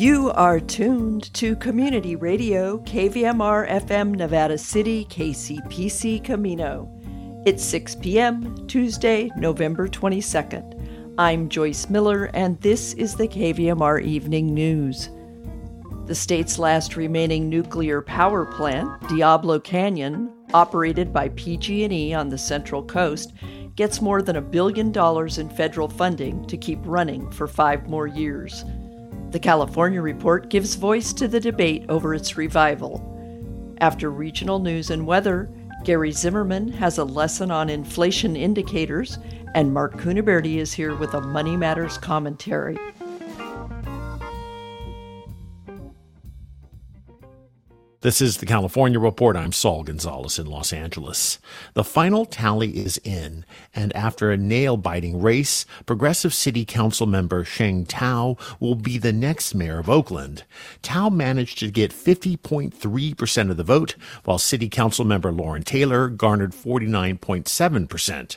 You are tuned to Community Radio, KVMR FM Nevada City, KCPC Camino. It's 6 p.m., Tuesday, November 22nd. I'm Joyce Miller, and this is the KVMR Evening News. The state's last remaining nuclear power plant, Diablo Canyon, operated by PG&E on the Central Coast, gets more than a billion dollars in federal funding to keep running for 5 more years. The California Report gives voice to the debate over its revival. After regional news and weather, Gary Zimmerman has a lesson on inflation indicators, and Mark Cunaberti is here with a Money Matters commentary. This is the California Report. I'm Saul Gonzalez in Los Angeles. The final tally is in, and after a nail biting race, Progressive City Council member Sheng Thao will be the next mayor of Oakland. Thao managed to get 50.3% of the vote, while City Council member Loren Taylor garnered 49.7%.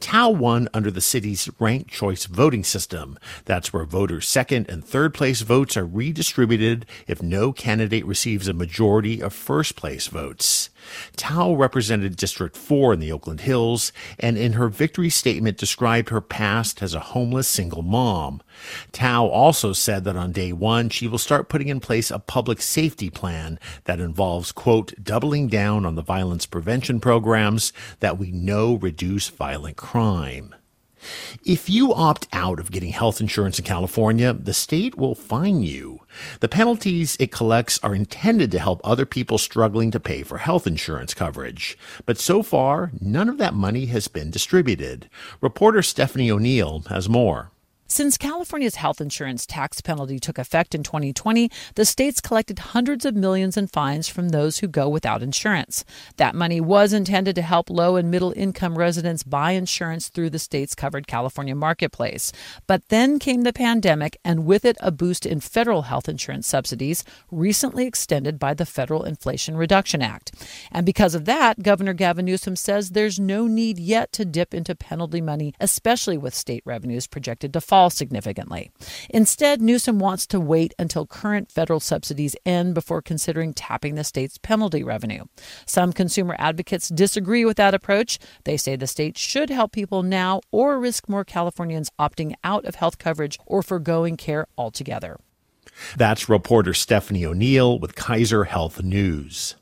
Thao won under the city's ranked choice voting system. That's where voters' second and third place votes are redistributed if no candidate receives a majority majority of first place votes. Thao represented District 4 in the Oakland Hills and in her victory statement described her past as a homeless single mom. Thao also said that on day one, she will start putting in place a public safety plan that involves, quote, doubling down on the violence prevention programs that we know reduce violent crime. If you opt out of getting health insurance in California, the state will fine you. The penalties it collects are intended to help other people struggling to pay for health insurance coverage. But so far, none of that money has been distributed. Reporter Stephanie O'Neill has more. Since California's health insurance tax penalty took effect in 2020, the state's collected hundreds of millions in fines from those who go without insurance. That money was intended to help low and middle income residents buy insurance through the state's covered California marketplace. But then came the pandemic, and with it, a boost in federal health insurance subsidies, recently extended by the Federal Inflation Reduction Act. And because of that, Governor Gavin Newsom says there's no need yet to dip into penalty money, especially with state revenues projected to fall fall significantly. Instead, Newsom wants to wait until current federal subsidies end before considering tapping the state's penalty revenue. Some consumer advocates disagree with that approach. They say the state should help people now or risk more Californians opting out of health coverage or foregoing care altogether. That's reporter Stephanie O'Neill with Kaiser Health News.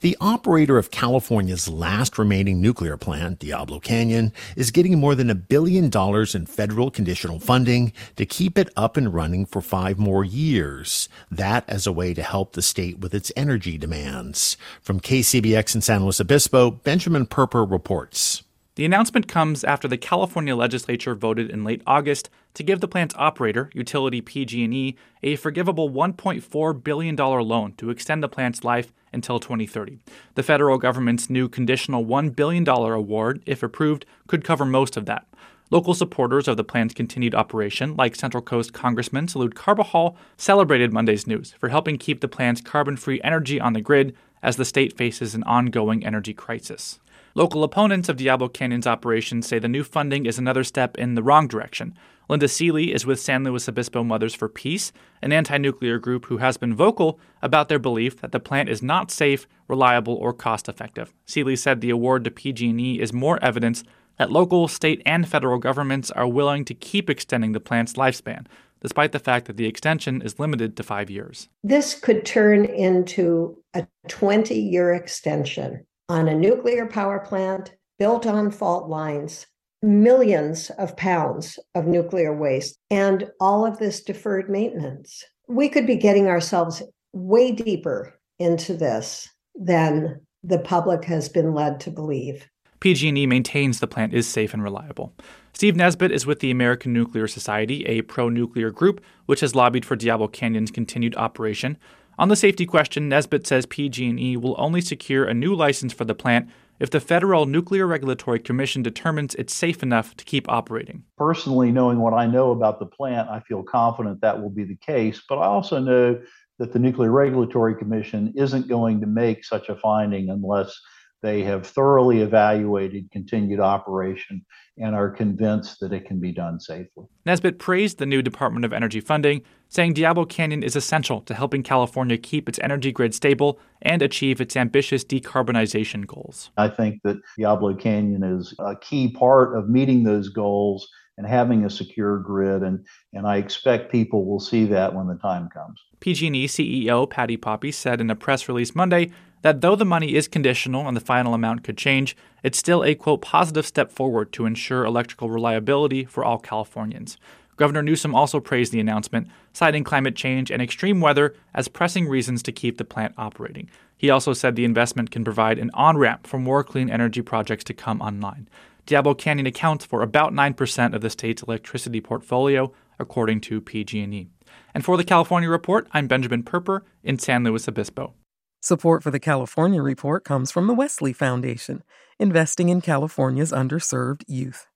The operator of California's last remaining nuclear plant, Diablo Canyon, is getting more than a billion dollars in federal conditional funding to keep it up and running for five more years. That as a way to help the state with its energy demands. From KCBX in San Luis Obispo, Benjamin Purper reports. The announcement comes after the California legislature voted in late August to give the plant's operator, utility PG&E, a forgivable $1.4 billion loan to extend the plant's life until 2030. The federal government's new conditional $1 billion award, if approved, could cover most of that. Local supporters of the plant's continued operation, like Central Coast Congressman Salud Carbajal, celebrated Monday's news for helping keep the plant's carbon free energy on the grid as the state faces an ongoing energy crisis. Local opponents of Diablo Canyon's operation say the new funding is another step in the wrong direction. Linda Seeley is with San Luis Obispo Mothers for Peace, an anti nuclear group who has been vocal about their belief that the plant is not safe, reliable, or cost effective. Seeley said the award to PG&E is more evidence that local, state, and federal governments are willing to keep extending the plant's lifespan, despite the fact that the extension is limited to five years. This could turn into a 20 year extension on a nuclear power plant built on fault lines, millions of pounds of nuclear waste, and all of this deferred maintenance. We could be getting ourselves way deeper into this than the public has been led to believe. PG&E maintains the plant is safe and reliable. Steve Nesbit is with the American Nuclear Society, a pro-nuclear group which has lobbied for Diablo Canyon's continued operation. On the safety question, Nesbit says PG&E will only secure a new license for the plant if the Federal Nuclear Regulatory Commission determines it's safe enough to keep operating. Personally, knowing what I know about the plant, I feel confident that will be the case, but I also know that the Nuclear Regulatory Commission isn't going to make such a finding unless they have thoroughly evaluated continued operation and are convinced that it can be done safely. Nesbit praised the new Department of Energy funding, saying Diablo Canyon is essential to helping California keep its energy grid stable and achieve its ambitious decarbonization goals. I think that Diablo Canyon is a key part of meeting those goals and having a secure grid and and I expect people will see that when the time comes. PG&E CEO Patti Poppe said in a press release Monday that though the money is conditional and the final amount could change, it's still a quote positive step forward to ensure electrical reliability for all Californians. Governor Newsom also praised the announcement, citing climate change and extreme weather as pressing reasons to keep the plant operating. He also said the investment can provide an on ramp for more clean energy projects to come online. Diablo Canyon accounts for about 9% of the state's electricity portfolio, according to PG&E. And for the California Report, I'm Benjamin Purper in San Luis Obispo. Support for the California Report comes from the Wesley Foundation, investing in California's underserved youth.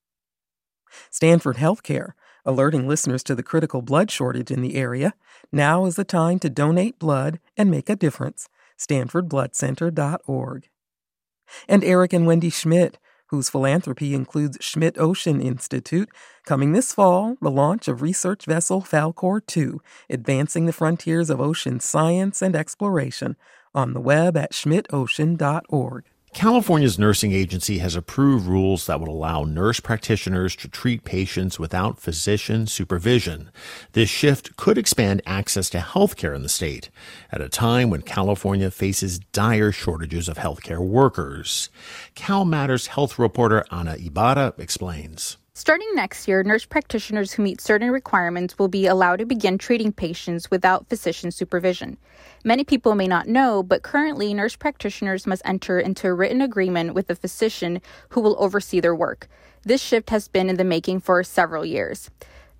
Stanford Healthcare, alerting listeners to the critical blood shortage in the area. Now is the time to donate blood and make a difference. StanfordBloodCenter.org. And Eric and Wendy Schmidt, whose philanthropy includes Schmidt Ocean Institute, coming this fall, the launch of research vessel Falkor 2, advancing the frontiers of ocean science and exploration on the web at schmidtocean.org. California's nursing agency has approved rules that would allow nurse practitioners to treat patients without physician supervision. This shift could expand access to health care in the state at a time when California faces dire shortages of healthcare workers. Cal Matters health reporter Ana Ibarra explains. Starting next year, nurse practitioners who meet certain requirements will be allowed to begin treating patients without physician supervision. Many people may not know, but currently, nurse practitioners must enter into a written agreement with a physician who will oversee their work. This shift has been in the making for several years.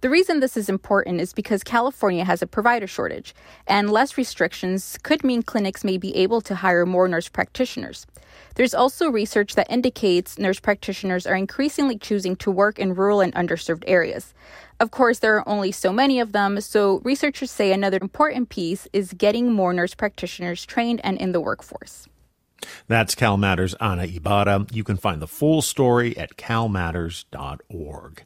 The reason this is important is because California has a provider shortage, and less restrictions could mean clinics may be able to hire more nurse practitioners. There's also research that indicates nurse practitioners are increasingly choosing to work in rural and underserved areas. Of course, there are only so many of them, so researchers say another important piece is getting more nurse practitioners trained and in the workforce. That's Cal Matters Ana Ibarra. You can find the full story at calmatters.org.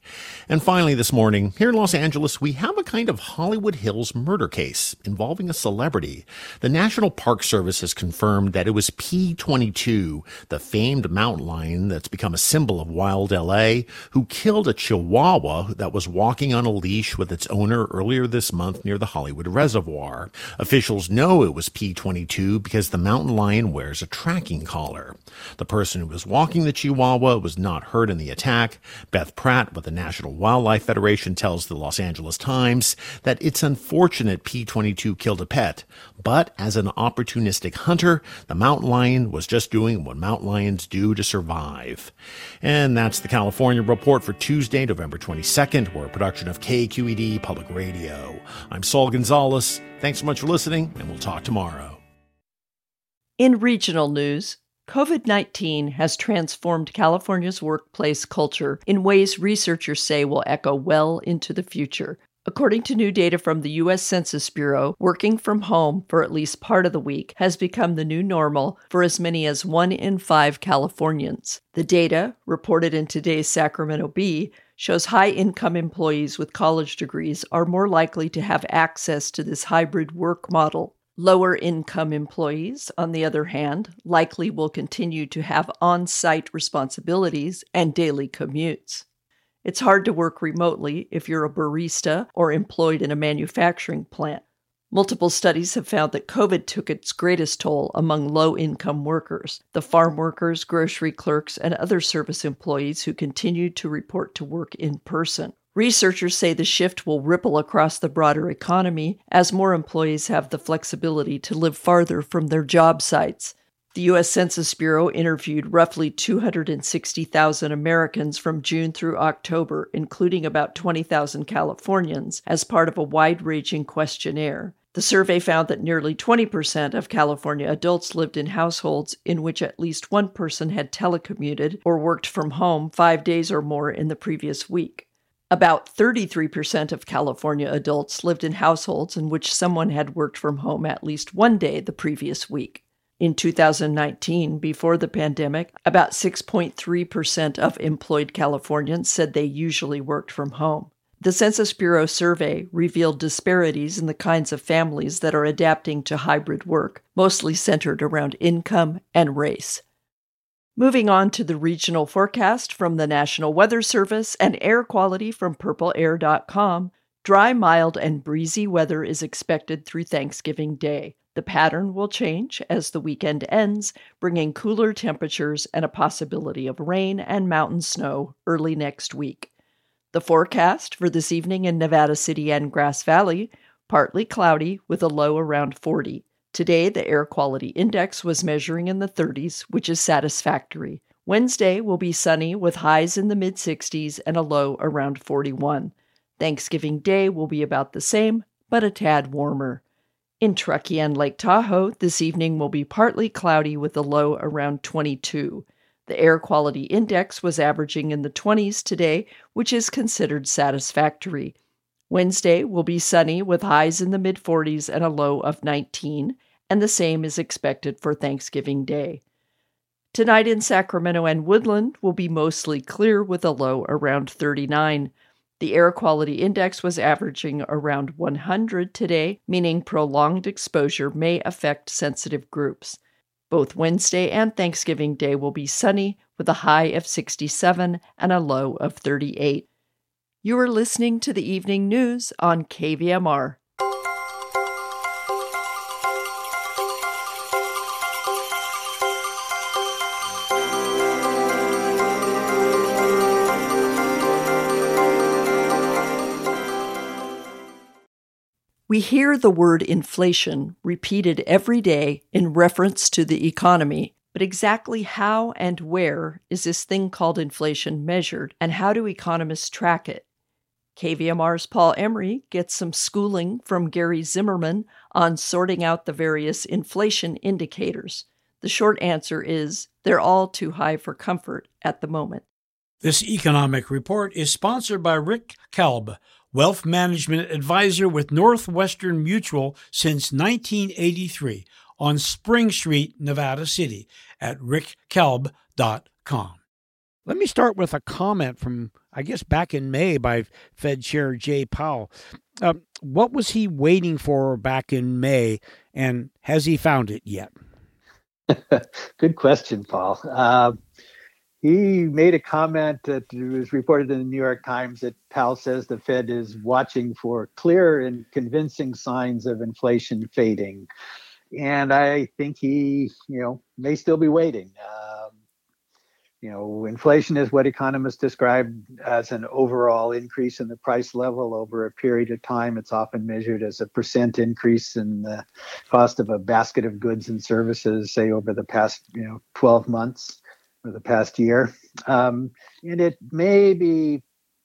And finally, this morning, here in Los Angeles, we have a kind of Hollywood Hills murder case involving a celebrity. The National Park Service has confirmed that it was P22, the famed mountain lion that's become a symbol of wild LA, who killed a chihuahua that was walking on a leash with its owner earlier this month near the Hollywood Reservoir. Officials know it was P22 because the mountain lion wears a tracking collar. The person who was walking the Chihuahua was not hurt in the attack. Beth Pratt with the National Wildlife Federation tells the Los Angeles Times that it's unfortunate P22 killed a pet, but as an opportunistic hunter, the mountain lion was just doing what mountain lions do to survive. And that's the California Report for Tuesday, November 22nd. We're a production of KQED Public Radio. I'm Saul Gonzalez. Thanks so much for listening, and we'll talk tomorrow. In regional news, COVID 19 has transformed California's workplace culture in ways researchers say will echo well into the future. According to new data from the U.S. Census Bureau, working from home for at least part of the week has become the new normal for as many as one in five Californians. The data, reported in today's Sacramento Bee, shows high income employees with college degrees are more likely to have access to this hybrid work model. Lower income employees, on the other hand, likely will continue to have on site responsibilities and daily commutes. It's hard to work remotely if you're a barista or employed in a manufacturing plant. Multiple studies have found that COVID took its greatest toll among low income workers, the farm workers, grocery clerks, and other service employees who continued to report to work in person. Researchers say the shift will ripple across the broader economy as more employees have the flexibility to live farther from their job sites. The U.S. Census Bureau interviewed roughly 260,000 Americans from June through October, including about 20,000 Californians, as part of a wide ranging questionnaire. The survey found that nearly 20% of California adults lived in households in which at least one person had telecommuted or worked from home five days or more in the previous week. About 33% of California adults lived in households in which someone had worked from home at least one day the previous week. In 2019, before the pandemic, about 6.3% of employed Californians said they usually worked from home. The Census Bureau survey revealed disparities in the kinds of families that are adapting to hybrid work, mostly centered around income and race. Moving on to the regional forecast from the National Weather Service and air quality from purpleair.com, dry, mild, and breezy weather is expected through Thanksgiving Day. The pattern will change as the weekend ends, bringing cooler temperatures and a possibility of rain and mountain snow early next week. The forecast for this evening in Nevada City and Grass Valley partly cloudy with a low around 40. Today, the air quality index was measuring in the 30s, which is satisfactory. Wednesday will be sunny with highs in the mid 60s and a low around 41. Thanksgiving Day will be about the same, but a tad warmer. In Truckee and Lake Tahoe, this evening will be partly cloudy with a low around 22. The air quality index was averaging in the 20s today, which is considered satisfactory. Wednesday will be sunny with highs in the mid 40s and a low of 19, and the same is expected for Thanksgiving Day. Tonight in Sacramento and Woodland will be mostly clear with a low around 39. The air quality index was averaging around 100 today, meaning prolonged exposure may affect sensitive groups. Both Wednesday and Thanksgiving Day will be sunny with a high of 67 and a low of 38. You are listening to the evening news on KVMR. We hear the word inflation repeated every day in reference to the economy, but exactly how and where is this thing called inflation measured, and how do economists track it? KVMR's Paul Emery gets some schooling from Gary Zimmerman on sorting out the various inflation indicators. The short answer is they're all too high for comfort at the moment. This economic report is sponsored by Rick Kalb wealth management advisor with Northwestern Mutual since 1983 on Spring Street, Nevada City at rickkalb.com. Let me start with a comment from, I guess, back in May by Fed Chair Jay Powell. Uh, what was he waiting for back in May, and has he found it yet? Good question, Paul. Uh, he made a comment that was reported in the New York Times that Powell says the Fed is watching for clear and convincing signs of inflation fading. And I think he, you know, may still be waiting. Um, you know, inflation is what economists describe as an overall increase in the price level over a period of time. It's often measured as a percent increase in the cost of a basket of goods and services, say over the past, you know, 12 months the past year. Um, and it may be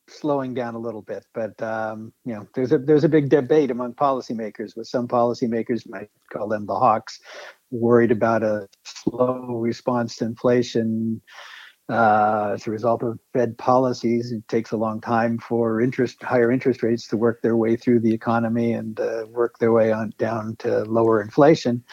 slowing down a little bit, but um, you know, there's a there's a big debate among policymakers. With some policymakers, might call them the hawks, worried about a slow response to inflation uh, as a result of Fed policies. It takes a long time for interest higher interest rates to work their way through the economy and uh, work their way on down to lower inflation.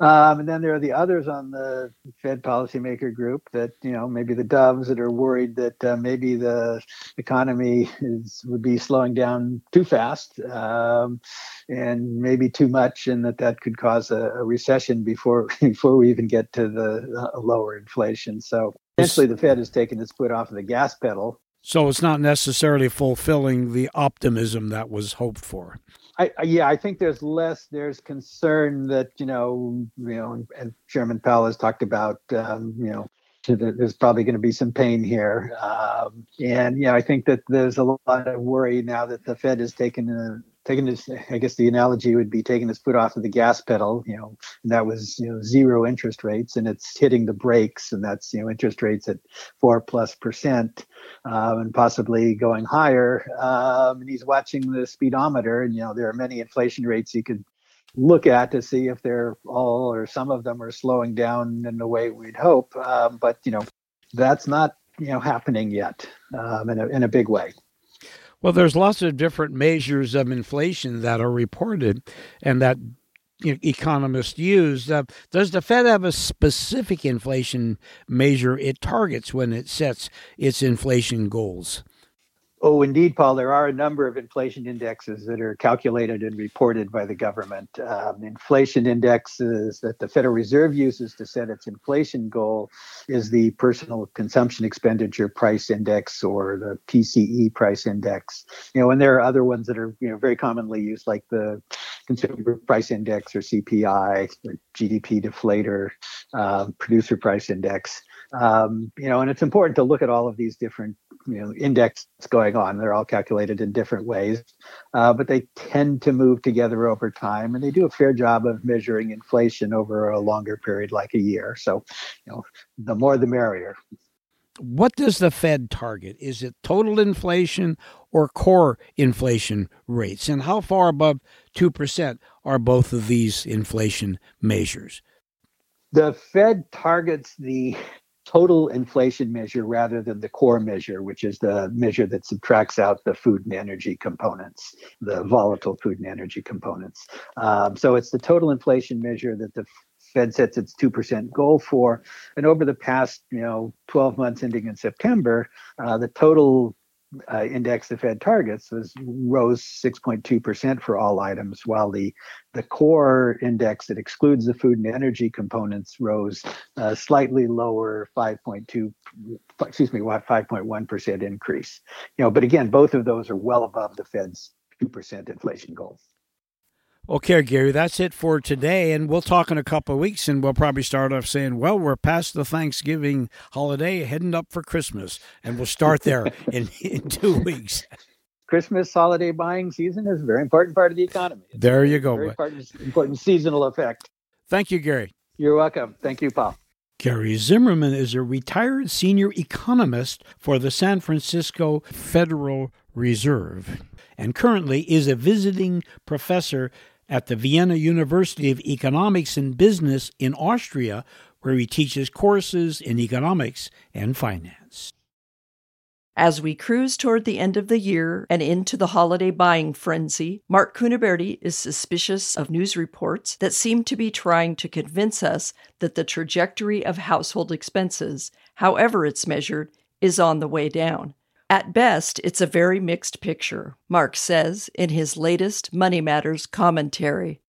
Um, and then there are the others on the Fed policymaker group that, you know, maybe the doves that are worried that uh, maybe the economy is, would be slowing down too fast um, and maybe too much, and that that could cause a, a recession before before we even get to the uh, lower inflation. So essentially, the Fed has taken its foot off of the gas pedal. So it's not necessarily fulfilling the optimism that was hoped for. I, yeah, I think there's less. There's concern that you know, you know, and Chairman Powell has talked about, um, you know, there's probably going to be some pain here, um, and you know, I think that there's a lot of worry now that the Fed has taken a taking this i guess the analogy would be taking his foot off of the gas pedal you know and that was you know zero interest rates and it's hitting the brakes and that's you know interest rates at four plus percent um, and possibly going higher. Um, and he's watching the speedometer and you know there are many inflation rates he could look at to see if they're all or some of them are slowing down in the way we'd hope. Um, but you know that's not you know happening yet um, in, a, in a big way well, there's lots of different measures of inflation that are reported, and that economists use. Uh, does the Fed have a specific inflation measure it targets when it sets its inflation goals? Oh, indeed, Paul. There are a number of inflation indexes that are calculated and reported by the government. Um, inflation indexes that the Federal Reserve uses to set its inflation goal is the Personal Consumption Expenditure Price Index or the PCE Price Index. You know, and there are other ones that are you know very commonly used, like the Consumer Price Index or CPI, or GDP Deflator, uh, Producer Price Index. Um, you know, and it's important to look at all of these different you know index going on. They're all calculated in different ways, uh, but they tend to move together over time, and they do a fair job of measuring inflation over a longer period, like a year. So, you know, the more the merrier. What does the Fed target? Is it total inflation or core inflation rates? And how far above 2% are both of these inflation measures? The Fed targets the total inflation measure rather than the core measure, which is the measure that subtracts out the food and energy components, the volatile food and energy components. Um, so it's the total inflation measure that the Fed sets its 2% goal for. And over the past, you know, 12 months ending in September, uh, the total uh, index the Fed targets was rose 6.2% for all items, while the the core index that excludes the food and energy components rose uh, slightly lower, 5.2, excuse me, 5.1% increase. You know, but again, both of those are well above the Fed's 2% inflation goal. Okay, Gary, that's it for today. And we'll talk in a couple of weeks, and we'll probably start off saying, well, we're past the Thanksgiving holiday, heading up for Christmas. And we'll start there in, in two weeks. Christmas holiday buying season is a very important part of the economy. It's there you go. Very important, important seasonal effect. Thank you, Gary. You're welcome. Thank you, Paul. Gary Zimmerman is a retired senior economist for the San Francisco Federal Reserve and currently is a visiting professor at the Vienna University of Economics and Business in Austria, where he teaches courses in economics and finance. As we cruise toward the end of the year and into the holiday buying frenzy, Mark Cunaberti is suspicious of news reports that seem to be trying to convince us that the trajectory of household expenses, however it's measured, is on the way down. At best, it's a very mixed picture, Mark says in his latest Money Matters commentary.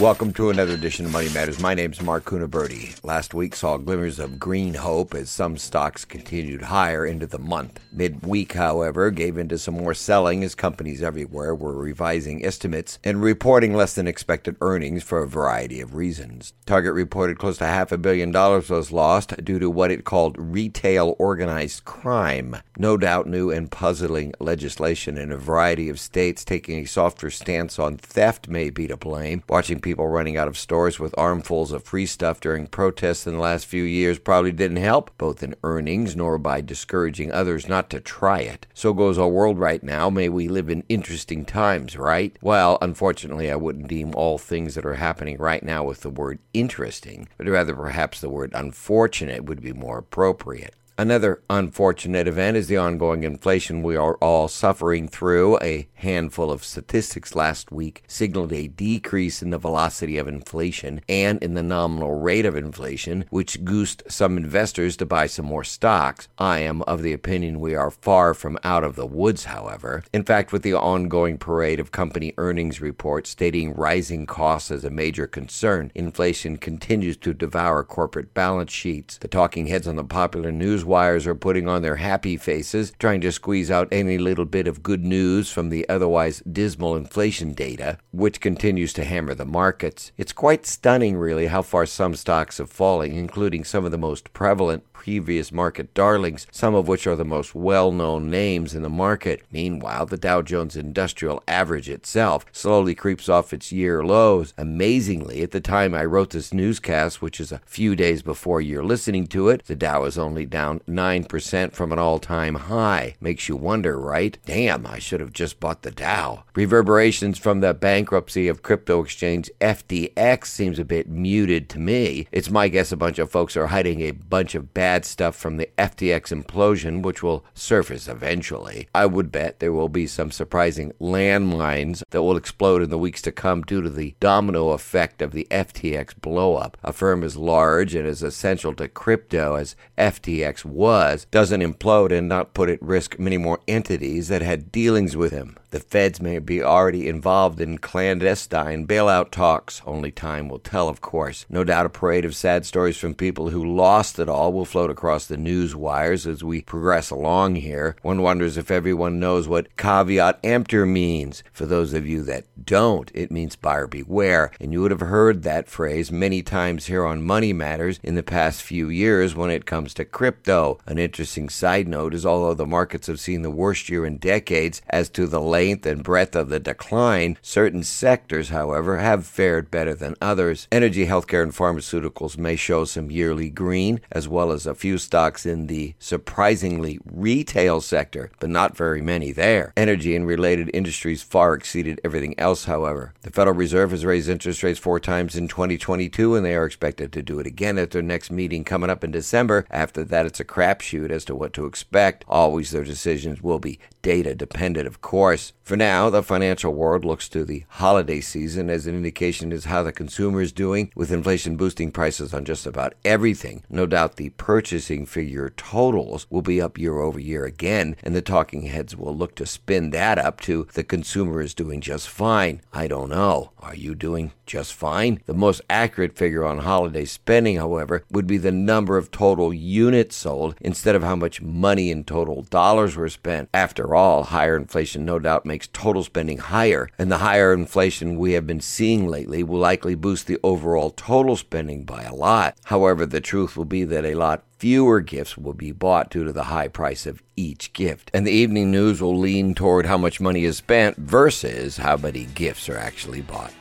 Welcome to another edition of Money Matters. My name is Mark Cunaberti. Last week saw glimmers of green hope as some stocks continued higher into the month. Midweek, however, gave into some more selling as companies everywhere were revising estimates and reporting less than expected earnings for a variety of reasons. Target reported close to half a billion dollars was lost due to what it called retail organized crime. No doubt new and puzzling legislation in a variety of states taking a softer stance on theft may be to blame. Watching people running out of stores with armfuls of free stuff during protests in the last few years probably didn't help, both in earnings nor by discouraging others not to try it. So goes our world right now. May we live in interesting times, right? Well, unfortunately, I wouldn't deem all things that are happening right now with the word interesting, but rather perhaps the word unfortunate would be more appropriate. Another unfortunate event is the ongoing inflation we are all suffering through. A handful of statistics last week signaled a decrease in the velocity of inflation and in the nominal rate of inflation, which goosed some investors to buy some more stocks. I am of the opinion we are far from out of the woods, however. In fact, with the ongoing parade of company earnings reports stating rising costs as a major concern, inflation continues to devour corporate balance sheets. The talking heads on the popular news wires are putting on their happy faces, trying to squeeze out any little bit of good news from the otherwise dismal inflation data, which continues to hammer the markets. It's quite stunning, really, how far some stocks have fallen, including some of the most prevalent previous market darlings, some of which are the most well known names in the market. Meanwhile, the Dow Jones Industrial Average itself slowly creeps off its year lows. Amazingly, at the time I wrote this newscast, which is a few days before you're listening to it, the Dow is only down 9% from an all time high. Makes you wonder, right? Damn, I should have just bought the Dow. Reverberations from the bankruptcy of crypto exchange FTX seems a bit muted to me. It's my guess a bunch of folks are hiding a bunch of bad bad stuff from the FTX implosion, which will surface eventually. I would bet there will be some surprising landmines that will explode in the weeks to come due to the domino effect of the FTX blowup. A firm as large and as essential to crypto as FTX was doesn't implode and not put at risk many more entities that had dealings with him. The feds may be already involved in clandestine bailout talks. Only time will tell, of course. No doubt a parade of sad stories from people who lost it all will float across the news wires as we progress along here. One wonders if everyone knows what caveat emptor means. For those of you that don't, it means buyer beware. And you would have heard that phrase many times here on Money Matters in the past few years when it comes to crypto. An interesting side note is although the markets have seen the worst year in decades as to the length and breadth of the decline, certain sectors, however, have fared better than others. Energy, healthcare, and pharmaceuticals may show some yearly green, as well as a few stocks in the surprisingly retail sector, but not very many there. Energy and related industries far exceeded everything else, however. The Federal Reserve has raised interest rates four times in 2022, and they are expected to do it again at their next meeting coming up in December. After that, it's a crapshoot as to what to expect. Always their decisions will be data dependent, of course. For now, the financial world looks to the holiday season as an indication as how the consumer is doing, with inflation boosting prices on just about everything. No doubt the purchasing figure totals will be up year over year again, and the talking heads will look to spin that up to the consumer is doing just fine. I don't know. Are you doing just fine? The most accurate figure on holiday spending, however, would be the number of total units sold instead of how much money in total dollars were spent. After all, higher inflation no doubt makes total spending higher, and the higher inflation we have been seeing lately will likely boost the overall total spending by a lot. However, the truth will be that a lot fewer gifts will be bought due to the high price of each gift. And the evening news will lean toward how much money is spent versus how many gifts are actually bought.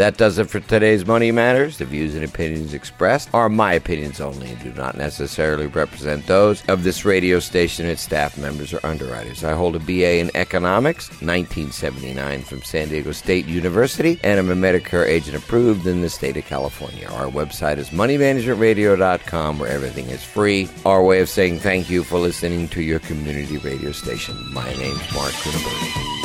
That does it for today's Money Matters. The views and opinions expressed are my opinions only and do not necessarily represent those of this radio station, its staff members, or underwriters. I hold a BA in Economics, 1979 from San Diego State University, and I'm a Medicare agent approved in the state of California. Our website is moneymanagementradio.com where everything is free. Our way of saying thank you for listening to your community radio station. My name's Mark Cunaberti.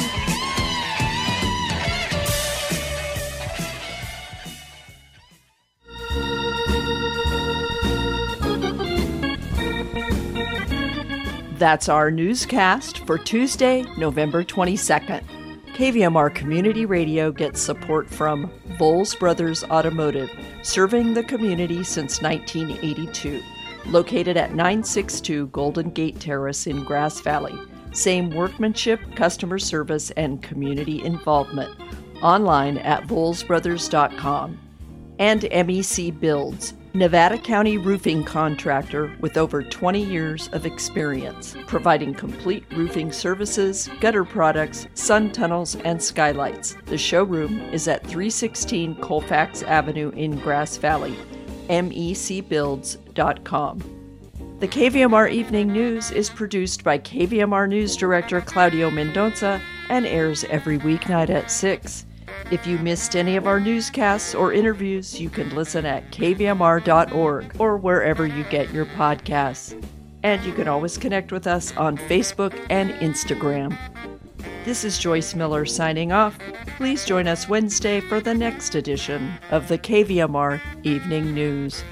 That's our newscast for Tuesday, November 22nd. KVMR Community Radio gets support from Voles Brothers Automotive, serving the community since 1982. Located at 962 Golden Gate Terrace in Grass Valley. Same workmanship, customer service, and community involvement. Online at volesbrothers.com. And MEC Builds Nevada County roofing contractor with over 20 years of experience, providing complete roofing services, gutter products, sun tunnels, and skylights. The showroom is at 316 Colfax Avenue in Grass Valley. MECBuilds.com. The KVMR Evening News is produced by KVMR News Director Claudio Mendoza and airs every weeknight at 6. If you missed any of our newscasts or interviews, you can listen at kvmr.org or wherever you get your podcasts. And you can always connect with us on Facebook and Instagram. This is Joyce Miller signing off. Please join us Wednesday for the next edition of the KVMR Evening News.